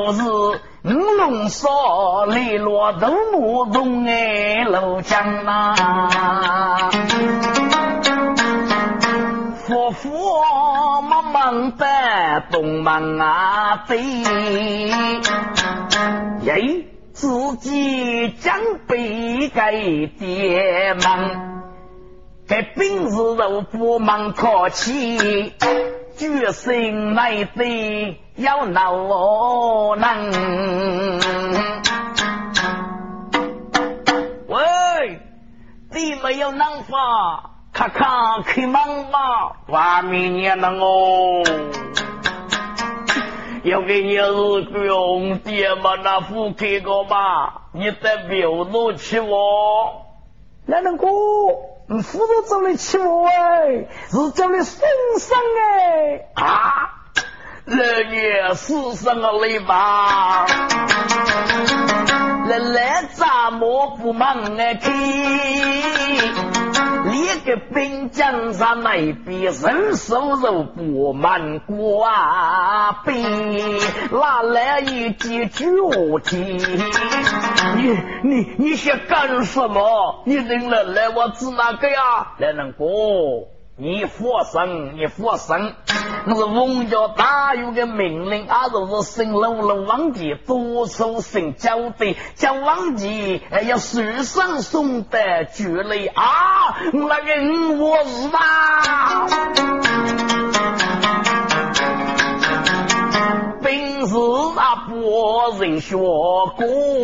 啊若是五龙少里落都木中哎路江呐，夫妇忙忙的东忙啊飞，耶自己将背给爹忙，给兵士都不忙客气。决心来飞要闹能。喂，你没有能法，看看开门吧，外面也能哦。要给你日不用爹嘛，那付给个嘛，你得表露起我，来人哥。你扶着走的起我哎，是叫你送上哎啊！人也死上了雷吧？来来，咱么不忙哎？一个兵将上那边人手肉不满过啊，被拿来一句脚踢。你你你想干什么？你人来来，我指哪个呀？来人哥。你佛生，你佛生，我是王家大有个命令，啊，就是姓楼楼王吉，多手姓焦的，叫王吉要树上送的菊类啊，那个我是吧？本是啊，博人学过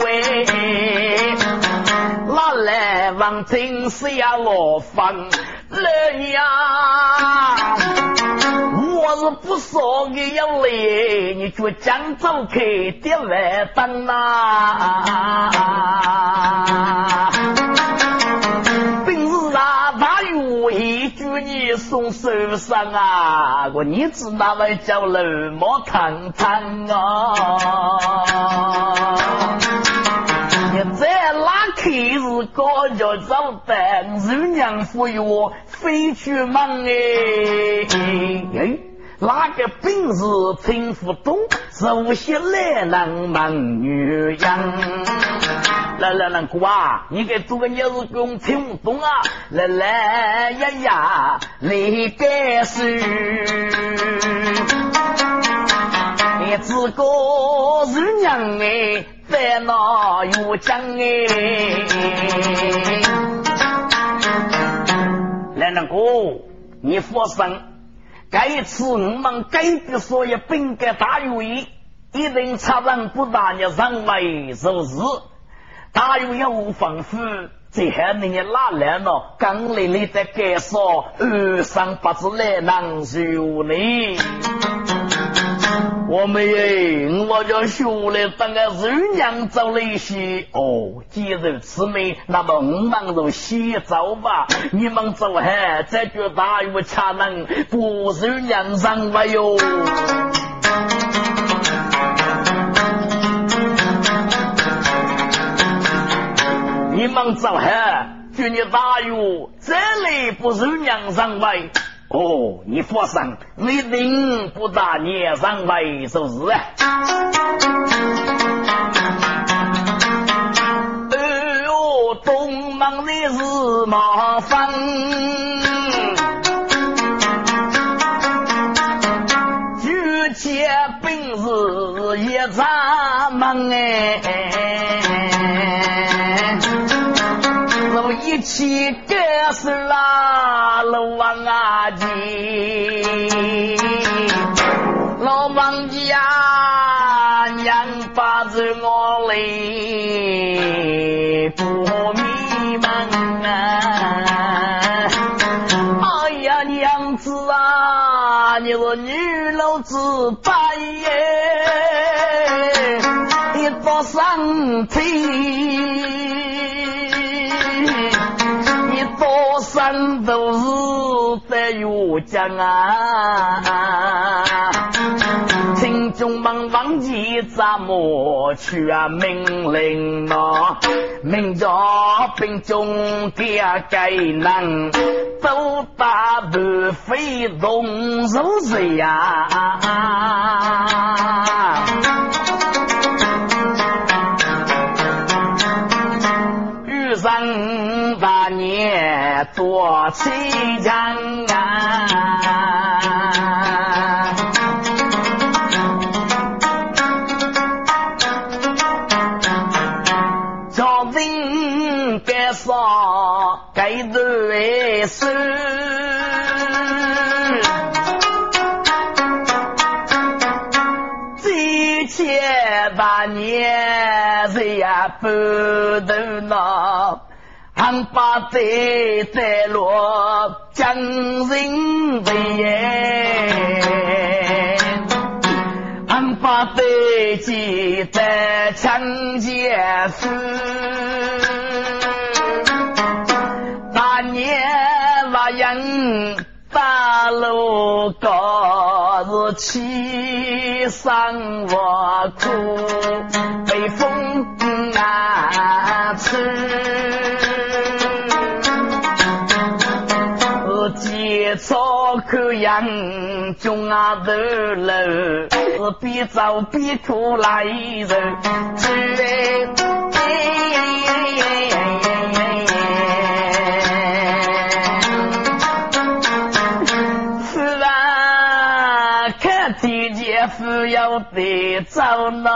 哎，那来往真是呀罗放。人呀，我是不说你要来，你就讲走开的外灯呐。本事啊，大有一句你送手上啊，我你知那位叫冷漠堂堂啊。再拉开是高脚走的，日娘夫哟，飞去忙哎哎，哪个本事听不懂，手些来能忙女人。来来来，哥啊，你给做个日工听不懂啊？来来呀呀，来干事。你自个日娘哎。烦恼又讲哎，来人哥，你放心，这一次我们改变所有本该大有意，一定差人不大你认为做事，大有业务丰富，最后你哪来了？刚来你的介绍，二三八字来能受你。我们哎，我叫学来当个肉娘走了一些哦。既然此美，那么我们就先走吧。你们走还再觉大有恰能不肉娘上吧哟。你们走还觉你大有这里不肉娘上吧？哦，你放心，你定不打年上位就是啊。自白耶，一把生气，一把生都是白月江啊。怎么去命令咯？明朝兵中的该能，都打不飞动手谁呀？遇上大年多凄凉啊！俺把这在落江人为俺把这记在强奸夫，大年娃人大路高是七上我苦，被风啊吹。样中啊头楼，是边走边哭来人，是啊，看天姐夫要得走呢，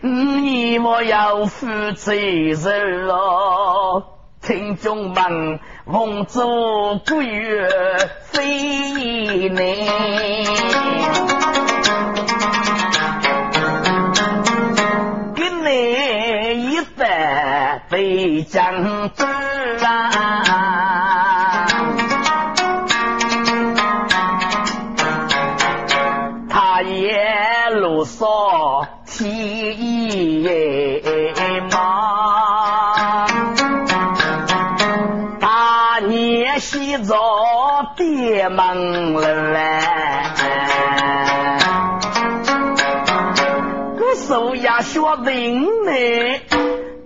你莫要负责任咯。听众们，奉祖国约非难，给你一代被将子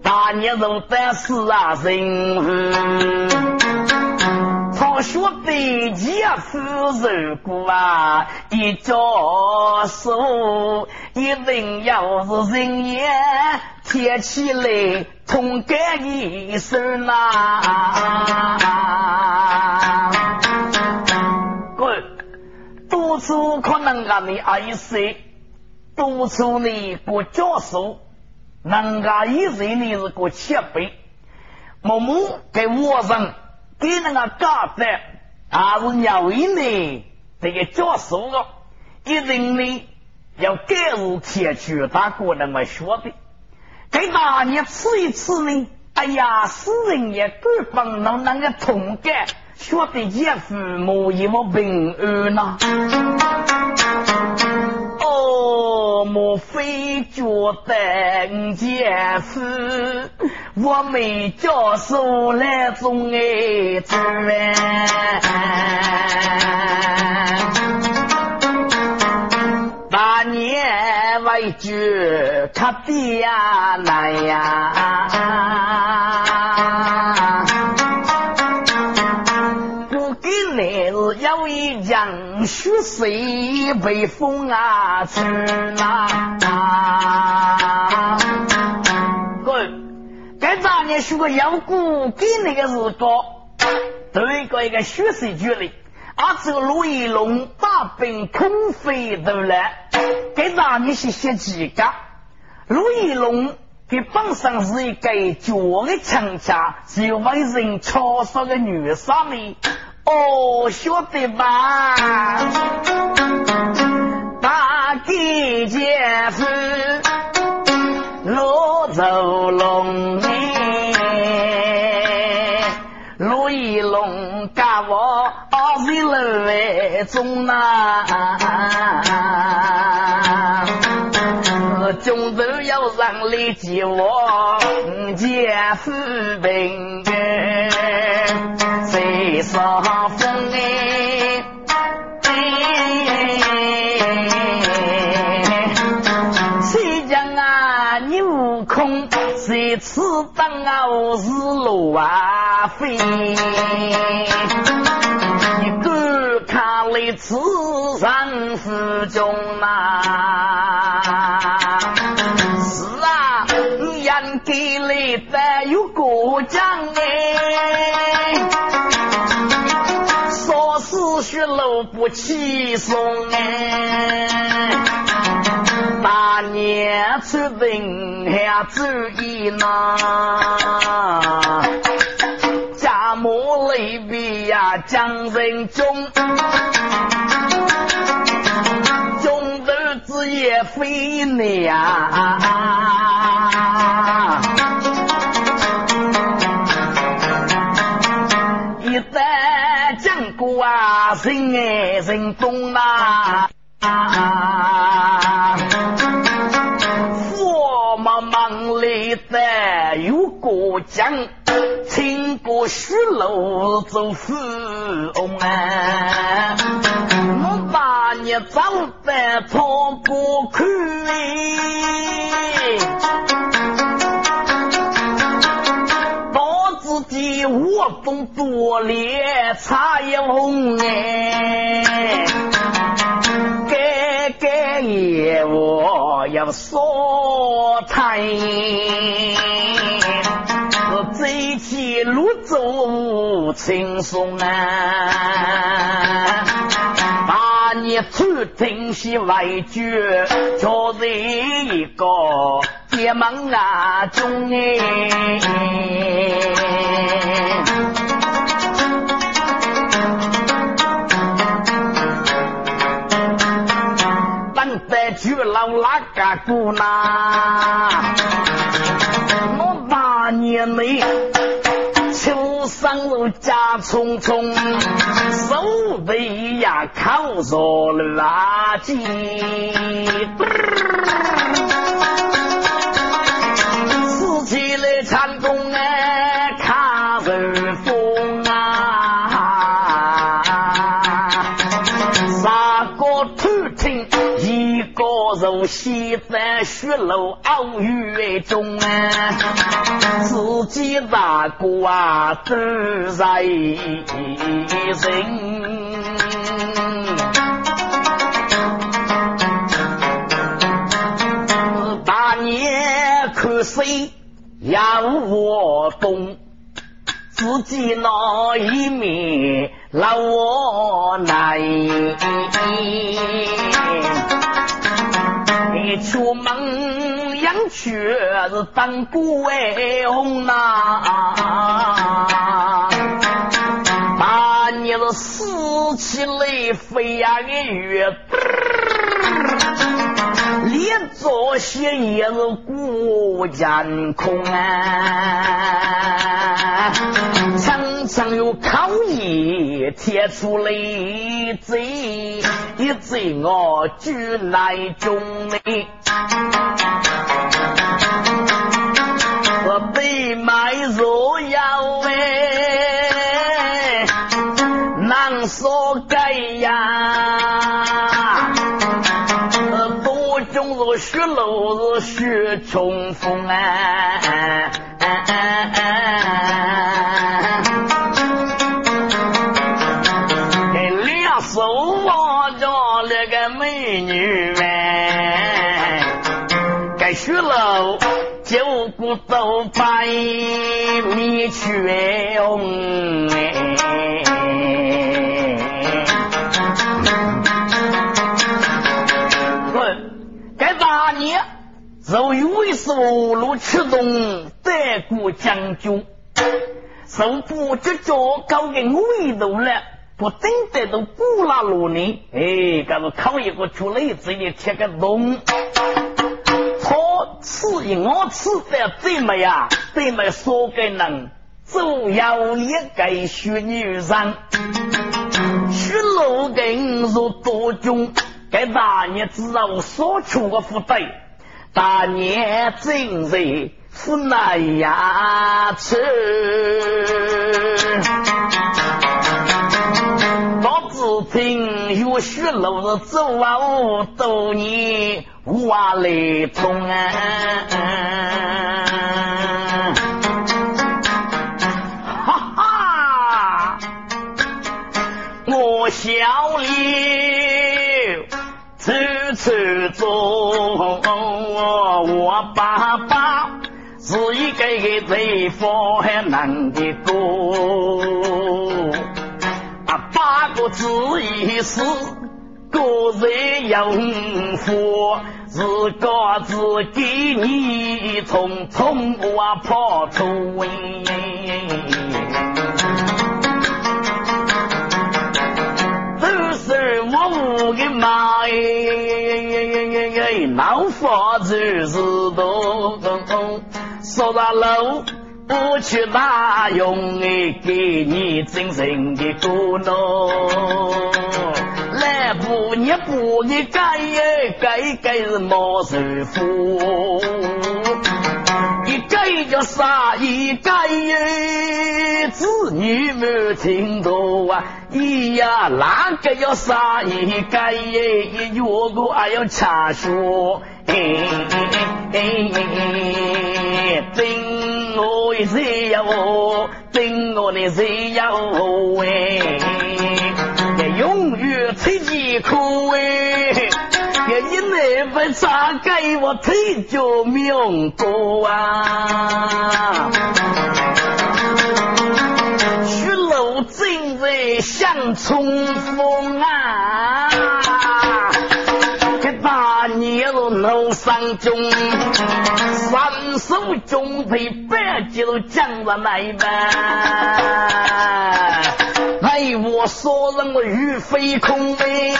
大年头的是啊人，他学的姐夫肉骨啊，一着手，一人要是人也贴起来。痛干一声呐！滚！多处可能啊你爱死，多处你个教授，人家一岁你是个前辈，默默给我人给那个家的，还是鸟为呢？这个教授了，一人呢要改入天去，他可能么说的。给大年吃一吃呢？哎呀，死人也够帮能那个痛感，学得见父母也莫平安呐。莫非觉得姐夫我没教授来种爱子大年为绝，他爹呀难呀！有一江血水被风啊吹啦！对，该大年学个妖姑给那个是高，对一个一个雪水距离。啊，这个陆一龙大兵空飞都来，给大你些些几个。陆一龙给本身是一个脚的强家，是有为人超说的女杀呢。哦，晓得吧？大吉姐夫，罗走龙哎，陆一龙干我。为了为中呐，中头要让来接我家父兵，谁上风哎？谁将啊牛空？谁吃当我是路啊飞？此山寺中啊，是啊，给里再有过江哎，不起松哎，大年出人下注意呐，家母里边呀将人中。中儿子也非你呀！人爱人懂啊。佛忙忙里的有个讲，听过许楼走富翁啊。你长得错不看，己我懂多脸茶也红哎，该该也我要说谈，这起路走轻松啊。把你出听西外绝，叫人一个结盟啊中哎，老拉个姑娘，我大年没。上路家匆匆，手背呀靠着垃圾，西在血路熬雨中啊。自己大哥啊，都在人。大年可谁要我懂？自己那一面老我难。你出门养雀是当鬼红呐，把你的死起来飞呀个月，连做些也是孤剑空啊。常有考验，贴出来贼，一贼我举来中内，我被卖若要哎，难说改呀，多种是血漏是血冲锋啊。米缺红哎，该大年，就以为是路启动德国将军，受不这脚搞个味道了，不等得都古拉路呢，哎，搞个烤一个出来，直接贴个洞。此一我吃的最美呀，最美说给人走要一个学女人，学路根如多种，该大你知道我所处的福德，大年正日府那衙去，到只听有许路走啊，多年话来通啊。小刘处处中，我爸爸是一个个最富很能的哥，啊，八个字意思个人用福，自个自己你从从我跑出。我的妈耶！老法子是多，说大路不去大用哎，给你精神的鼓诺。来不你不你改耶，改改是毛师傅。一改叫啥？一改耶，子女们听到啊！你呀，哪个要啥？一改耶，一月个还要查说。哎哎哎，等我一岁呀哦，等我的岁呀哦哎，永远吹几口哎。也因为不咋给我推脚命过啊，正在向冲锋啊，这大年路上中，三手中配白酒将了来吧。哎，我说人我欲飞空哎，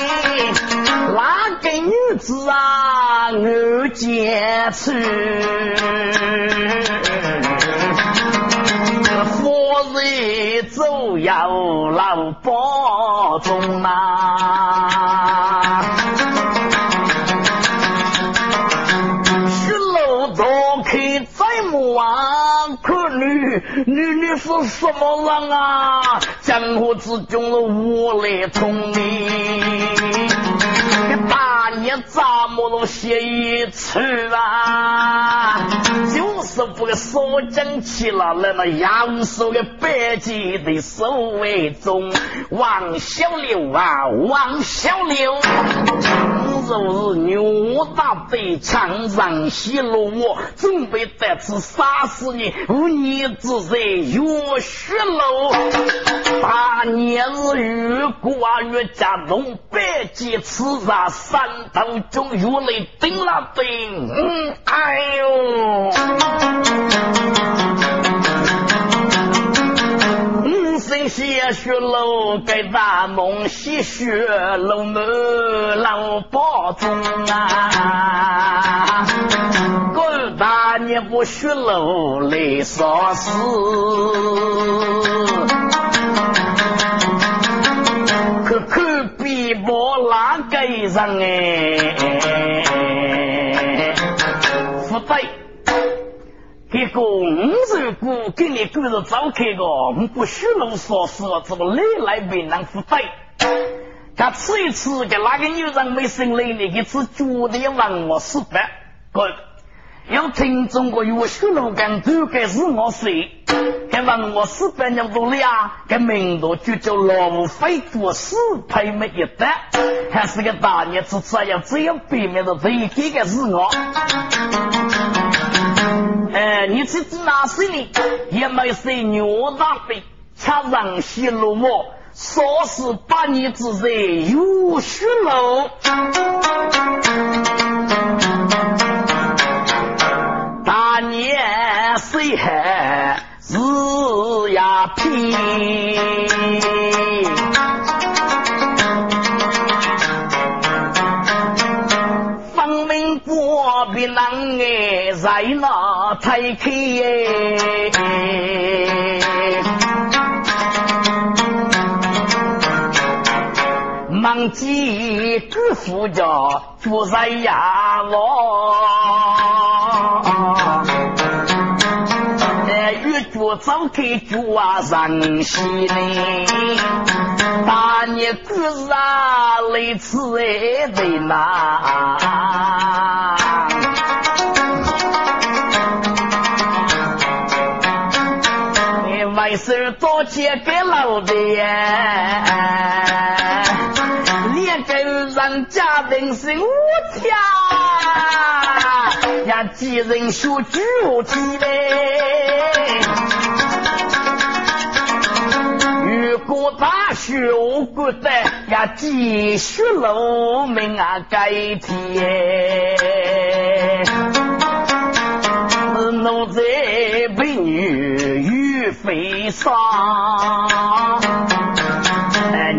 哪个女子啊我坚持？佛人走要老保重啊，去路走开再莫忘看女女女是什么人啊？江湖之中的无来聪明，你咋么能写一次啊？就是不个说讲起了那么杨守的白鸡的守卫中，王小六啊，王小六，就是牛大嘴枪上西路我，准备在此杀死你，无你之在岳雪楼。大年日月挂月家中，百计刺杀山头中，月雷顶了顶，哎呦，五声血血楼给大梦吸血楼门老保中啊，过大年不血楼来烧死。比不拉个上哎，不对，这个五十股给你狗日早开个，我不许弄说事，怎么来来为难不对？他吃一吃，给哪个女人没生来呢？给吃绝对问我失败，哥。要听中国有血路干，都该是我谁？该问我四百年多了呀？该名字就叫老吴飞多四配没一单，还是个大年子吃要这样背面的最这个是我。哎，你去指哪谁呢？也没谁牛大背，恰让西路我，说是八年之内有血路。是呀皮，分明过比难哎，在那太开忙记个副家，就在呀我。早给主啊上西呢，大年故事啊来吃哎的呐，你为事多借给老的呀，连个人家庭是我家。呀，几人学举起嘞？如果大学过得呀，继续路命啊改天。奴才美女欲飞上，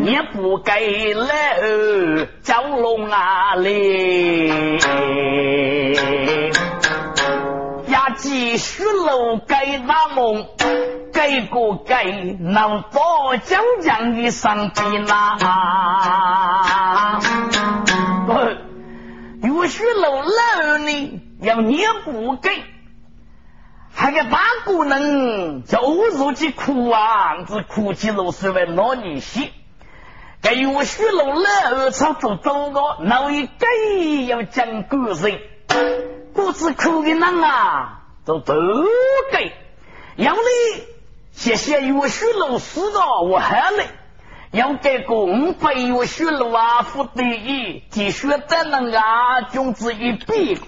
你不该来叫龙啊嘞。继续楼改大梦，改个改能多将将的上边呐。不，有许老老呢，要你不给，还个大姑娘就入去哭啊，只哭起楼是为老你些。该有许老老操走走个，老一改要讲故事，不知哭的人啊。都都给，要你谢谢岳雪楼四个我喊你，要给公费岳雪楼啊付第一，继续等能啊君子一笔，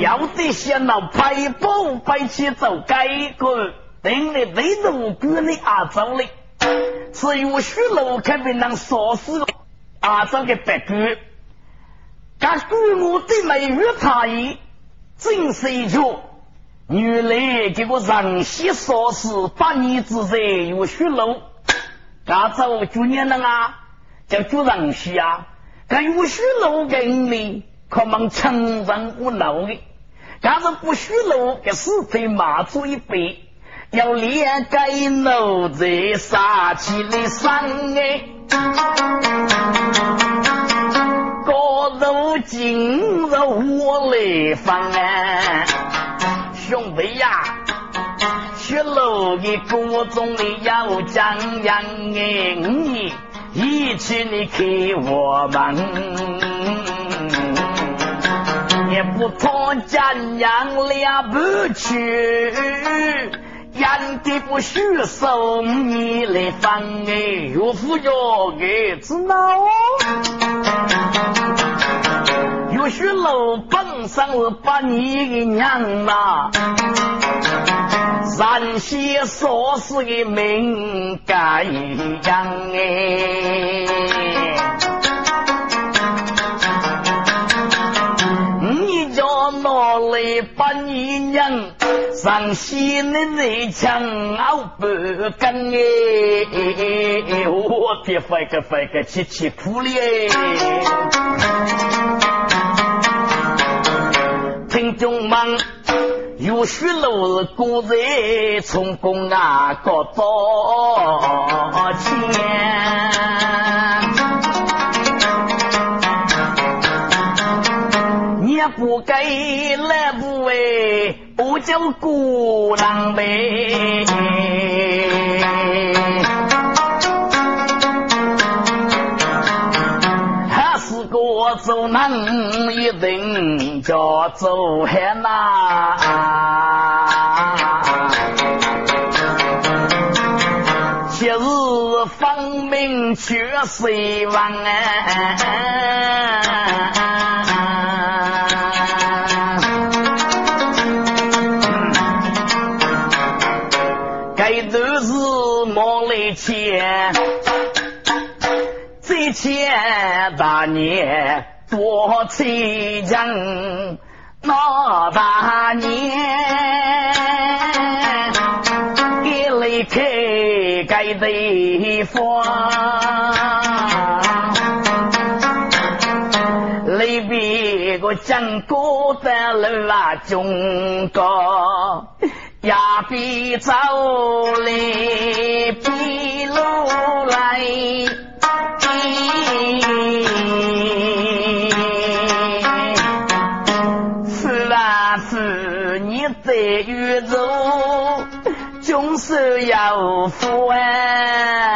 要得先老排布摆起走改革，等你内容管理啊走哩，是岳雪楼肯定能说死啊这个白骨。干规我的美玉差异，真是一绝。原来这个人西说是八年之在有血路，干走九年了啊，叫九人西啊。干有血路给你，可望成人无路的。干是不血路给死在马祖一辈，要连盖奴在杀气的上哎。如今日我来放啊，兄弟呀，学路的各种的要讲样哎，你一起你给我们，也不拖讲样了不去，眼的不许送你来放哎，岳父家给知道有许老本上是把你的娘呐，山西说是的命该样哎，你叫哪里把你娘山西的那枪熬不干哎，我别翻个翻个气气哭嘞。听众们，有许多是古人从公啊搞到钱，你不该来不为不叫孤狼呗。走南一定叫走海呐，今日方明却谁忘啊？该都是莫来钱。这前大年多催人，那大年给离开该地方，离别个江歌的路啊，中国也比走来比路来。是有福哎。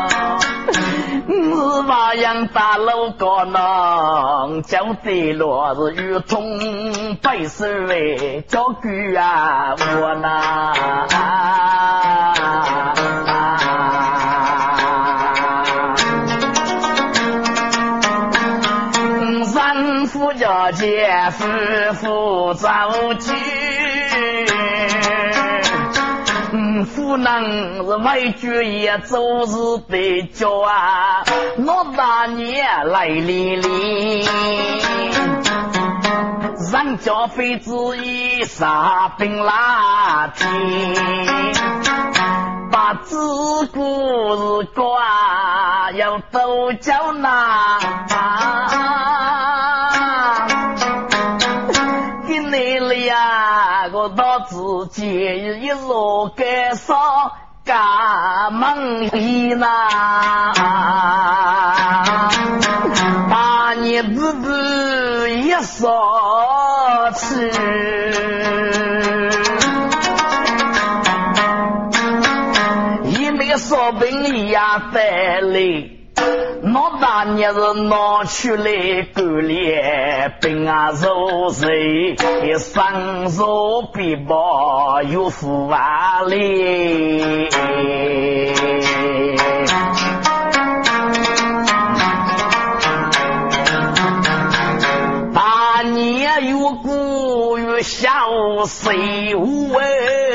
把杨大楼高能，叫的落日如同白丝为叫鬼啊我那。三夫家姐夫妇早去。不能是为主也走日的脚啊！我大年来历历，人家非子一杀兵拉天，把自古日挂要都叫那。自己一路该上干门里呐，把你子子一说起，一没说病呀带来。大年是拿出来过年，兵啊肉谁一双手臂膀有福万里。大年有鼓有笑谁无哎。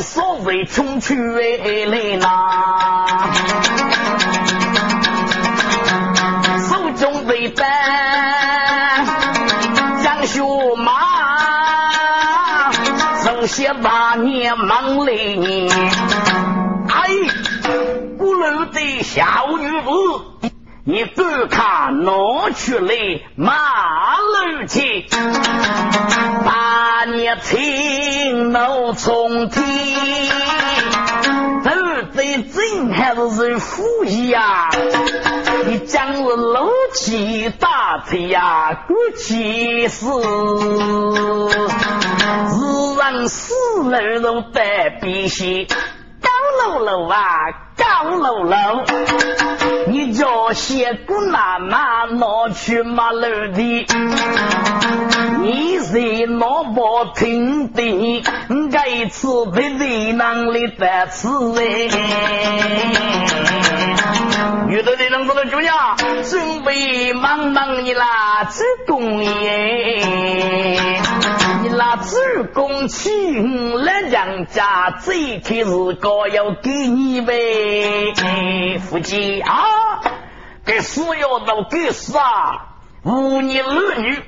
所谓穷去来拿，手中为担将血马，手写八年忙累。哎，古楼的小女子，你不看拿出来马楼去，八年情浓从天，都在真还是人富裕呀？你将是怒气大吹呀，过气死，日人死人都得必须高楼楼啊，高楼楼。你叫些姑妈妈拿去马路的，你在那不听的，该吃的的囊里得吃哎。遇到的人不能住呀，准备忙忙你啦，做工耶。你那做工请来娘家，最开始哥要给你呗，夫妻啊。给死要到给死啊！五年儿女，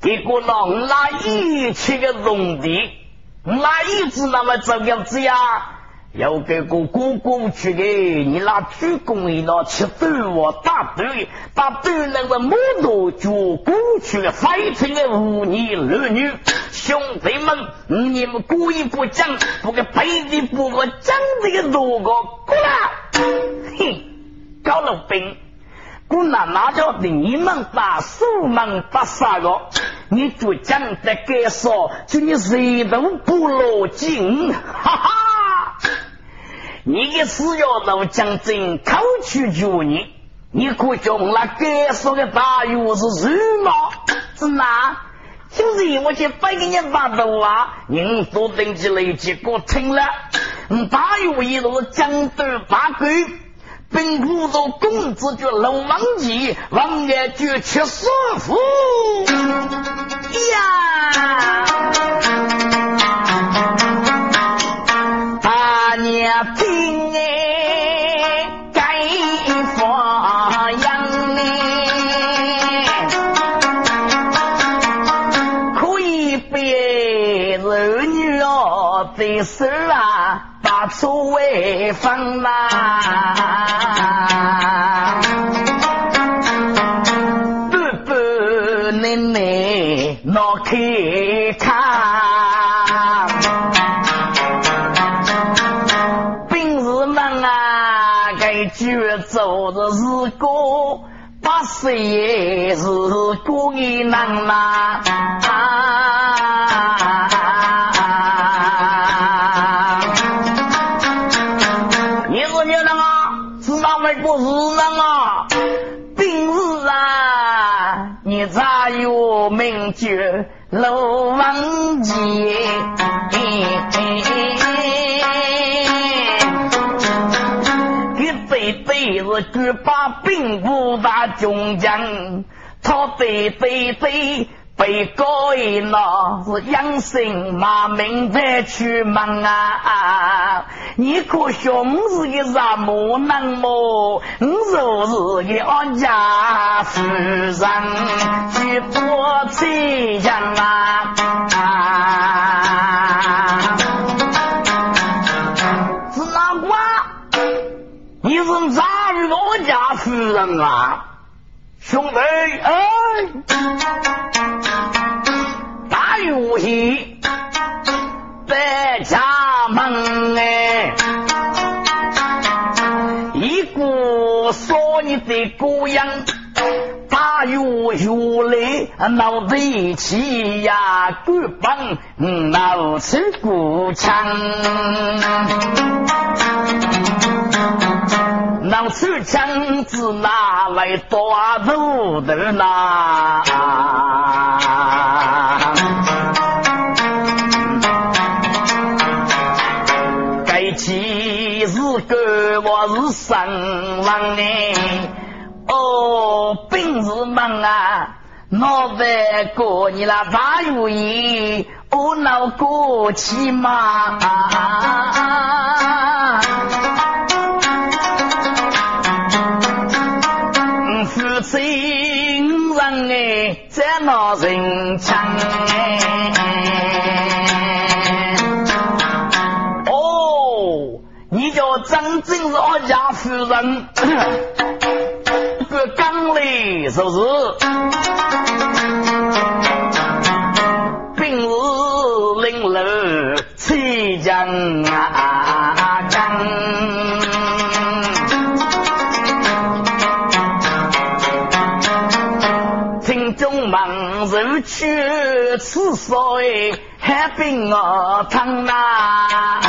结果那那一切的农地，那一直那么这样子呀？要给个哥哥去给你拿主公一那吃豆我打队，把队那个木头就过去了，非成个五年儿女，兄弟们，你们故意不讲，不给背地不给讲这个路个过来，哼，高老兵。姑那那叫你们把书门把杀个，你就讲的该说，就你谁都不落井，哈哈！你的死要都讲真，口去救你，你可叫那该说的大约是什么？是哪？就是我去分给你发的啊，人都等起来，结果听了。大约一路江东八鬼，本古州公子就龙王记，王爷就吃师傅呀。事啊。所谓风浪，步步难难闹开看。平日们啊，该就走的是个八岁是个人呐。名军将，他对对对。被改了是养生马命在出门啊！啊你可兄是个什么人么？你就是个安家夫人，去多亲家啊！啊是哪个？你是咋日安家夫人啊？兄弟，哎！打游戏在家门哎，一个说你的姑娘，大约有来闹得起呀，骨棒闹出骨枪，闹出枪子拿来打头的呐。我是神王哎，哦，本事忙啊，脑袋过你那大如意，我脑过去嘛。哎，在那人强哎。真正是我家夫人，个刚来说是，去吃水，海冰我汤啊。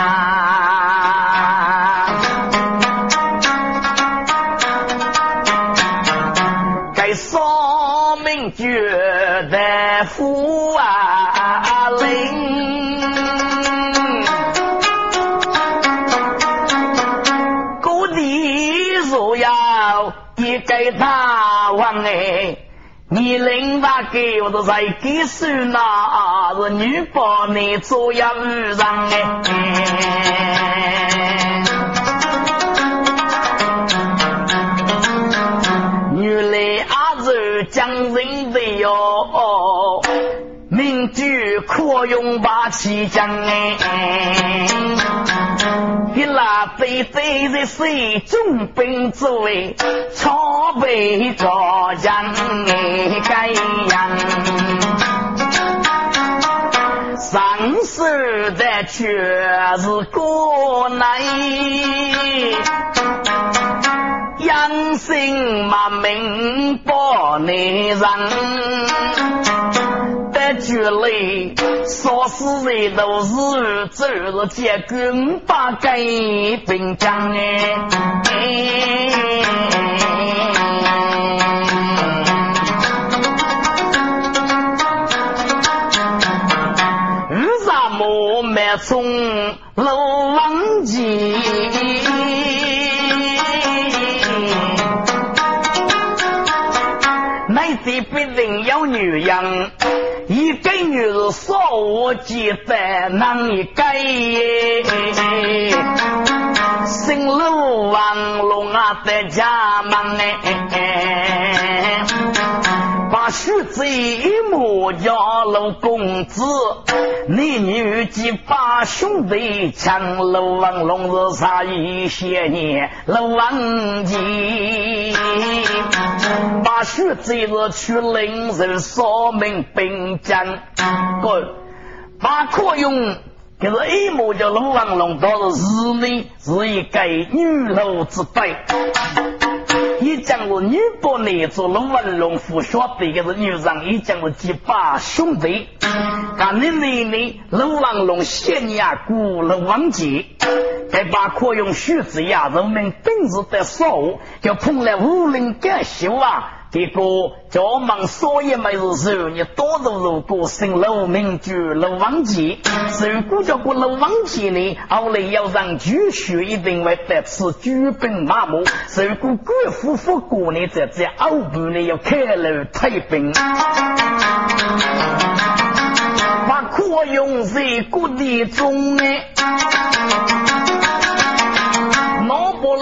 他给我都在给手那是女把你做样人哎。将人为哟，名句可用把气将哎，一拉飞飞在水中兵作为朝北朝将哎该却是国内。养心嘛，明白内人，得绝嘞，说死人都是走了结棍把盖兵将哎。来从楼王记。内地必定有女人，一个女人少我记得难一改。新楼王龙啊在家门哎。许子一母叫老公子，你女几把兄弟抢老王龙是啥一些年老王记，把许子是去领人说明兵将，哥把可用，可是一母叫老王龙，倒是日内是一个女奴之辈。一讲是女伯男做龙文龙夫晓得个是女人，一讲是几把兄弟。看你奶奶龙王龙仙呀，古龙王杰，该把可用须子呀，人民本事的少，就碰来武林感秀啊。结果叫我们所有没事时你多多如果姓陆名居陆王杰，如果叫过陆王杰呢，后来要让举学一定会得此举兵马目。如果国夫复国呢，在这欧部呢要开路退兵，把可用在各地中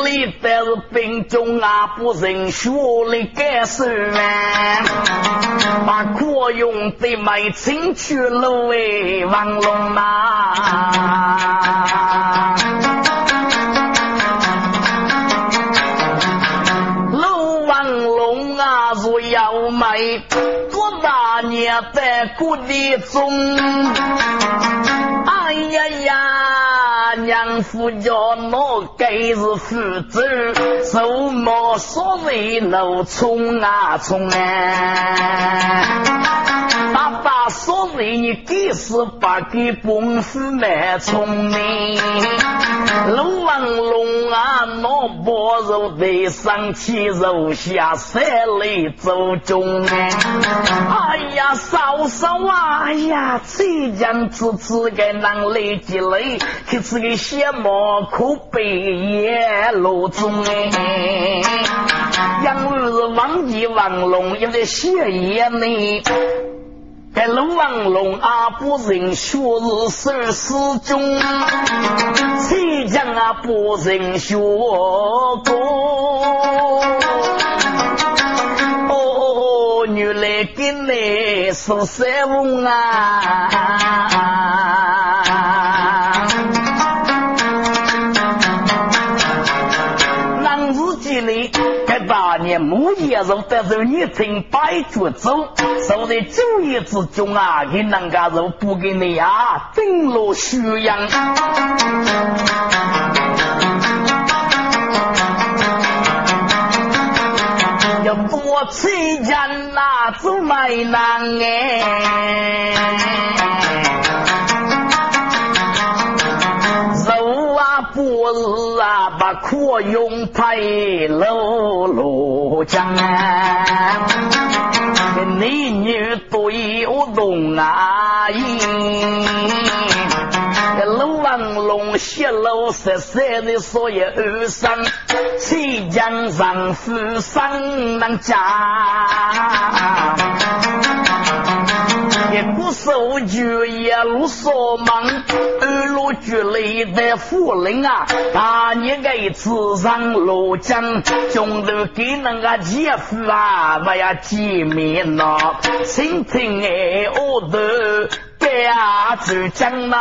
哎。但是兵中啊，不认学历干事啊，把可用的买进去了喂，王龙啊，老王龙啊，若要买多大年在谷地中，娘夫叫我给是负责，手毛所谓路冲啊冲啊。爸爸说的你给是把给功夫蛮聪明，龙王龙啊，脑包肉得上起肉下三泪走中哎呀，嫂嫂啊，哎呀，这样子子个能累积累，可是个小毛可悲也落中哎。杨儿是王吉王龙，有点血液呢。在龙王龙啊，不认学是生死中，谁讲啊不认学过？哦，原来跟来是三翁啊！木叶肉，但是你从白脚走，走在昼夜之中啊，给人家肉不给你啊，顶落虚阳。要多吃钱呐，做买难哎。把可用配露露江啊，男女对我动啊意。龙王龙血楼十三的所有二生，七江上富上能家。一股手举一路扫盲，二路举来的夫人啊，大你个次上罗江，中头给那个姐夫啊，我要见面呐，亲亲哎，我都。白啊，走江呐。